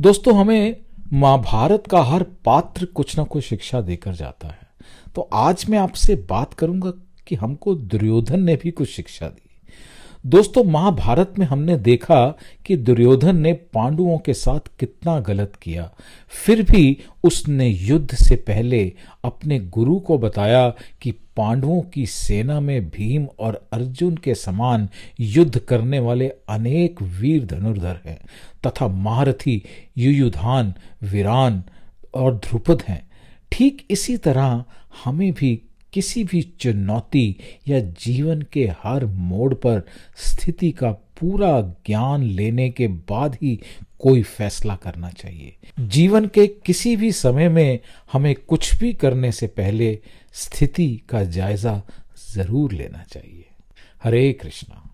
दोस्तों, हमें महाभारत का हर पात्र कुछ ना कुछ शिक्षा देकर जाता है। तो आज मैं आपसे बात करूँगा कि हमको दुर्योधन ने भी कुछ शिक्षा दी। दोस्तों, महाभारत में हमने देखा कि दुर्योधन ने पांडवों के साथ कितना गलत किया। फिर भी उसने युद्ध से पहले अपने गुरु को बताया कि पांडवों की सेना में भीम और अर्जुन के समान युद्ध करने वाले अनेक वीर धनुर्धर हैं, तथा महारथी युयुधान, वीरान और ध्रुपद हैं। ठीक इसी तरह हमें भी किसी भी चुनौती या जीवन के हर मोड़ पर स्थिति का पूरा ज्ञान लेने के बाद ही कोई फैसला करना चाहिए। जीवन के किसी भी समय में हमें कुछ भी करने से पहले स्थिति का जायजा ज़रूर लेना चाहिए। हरे कृष्णा।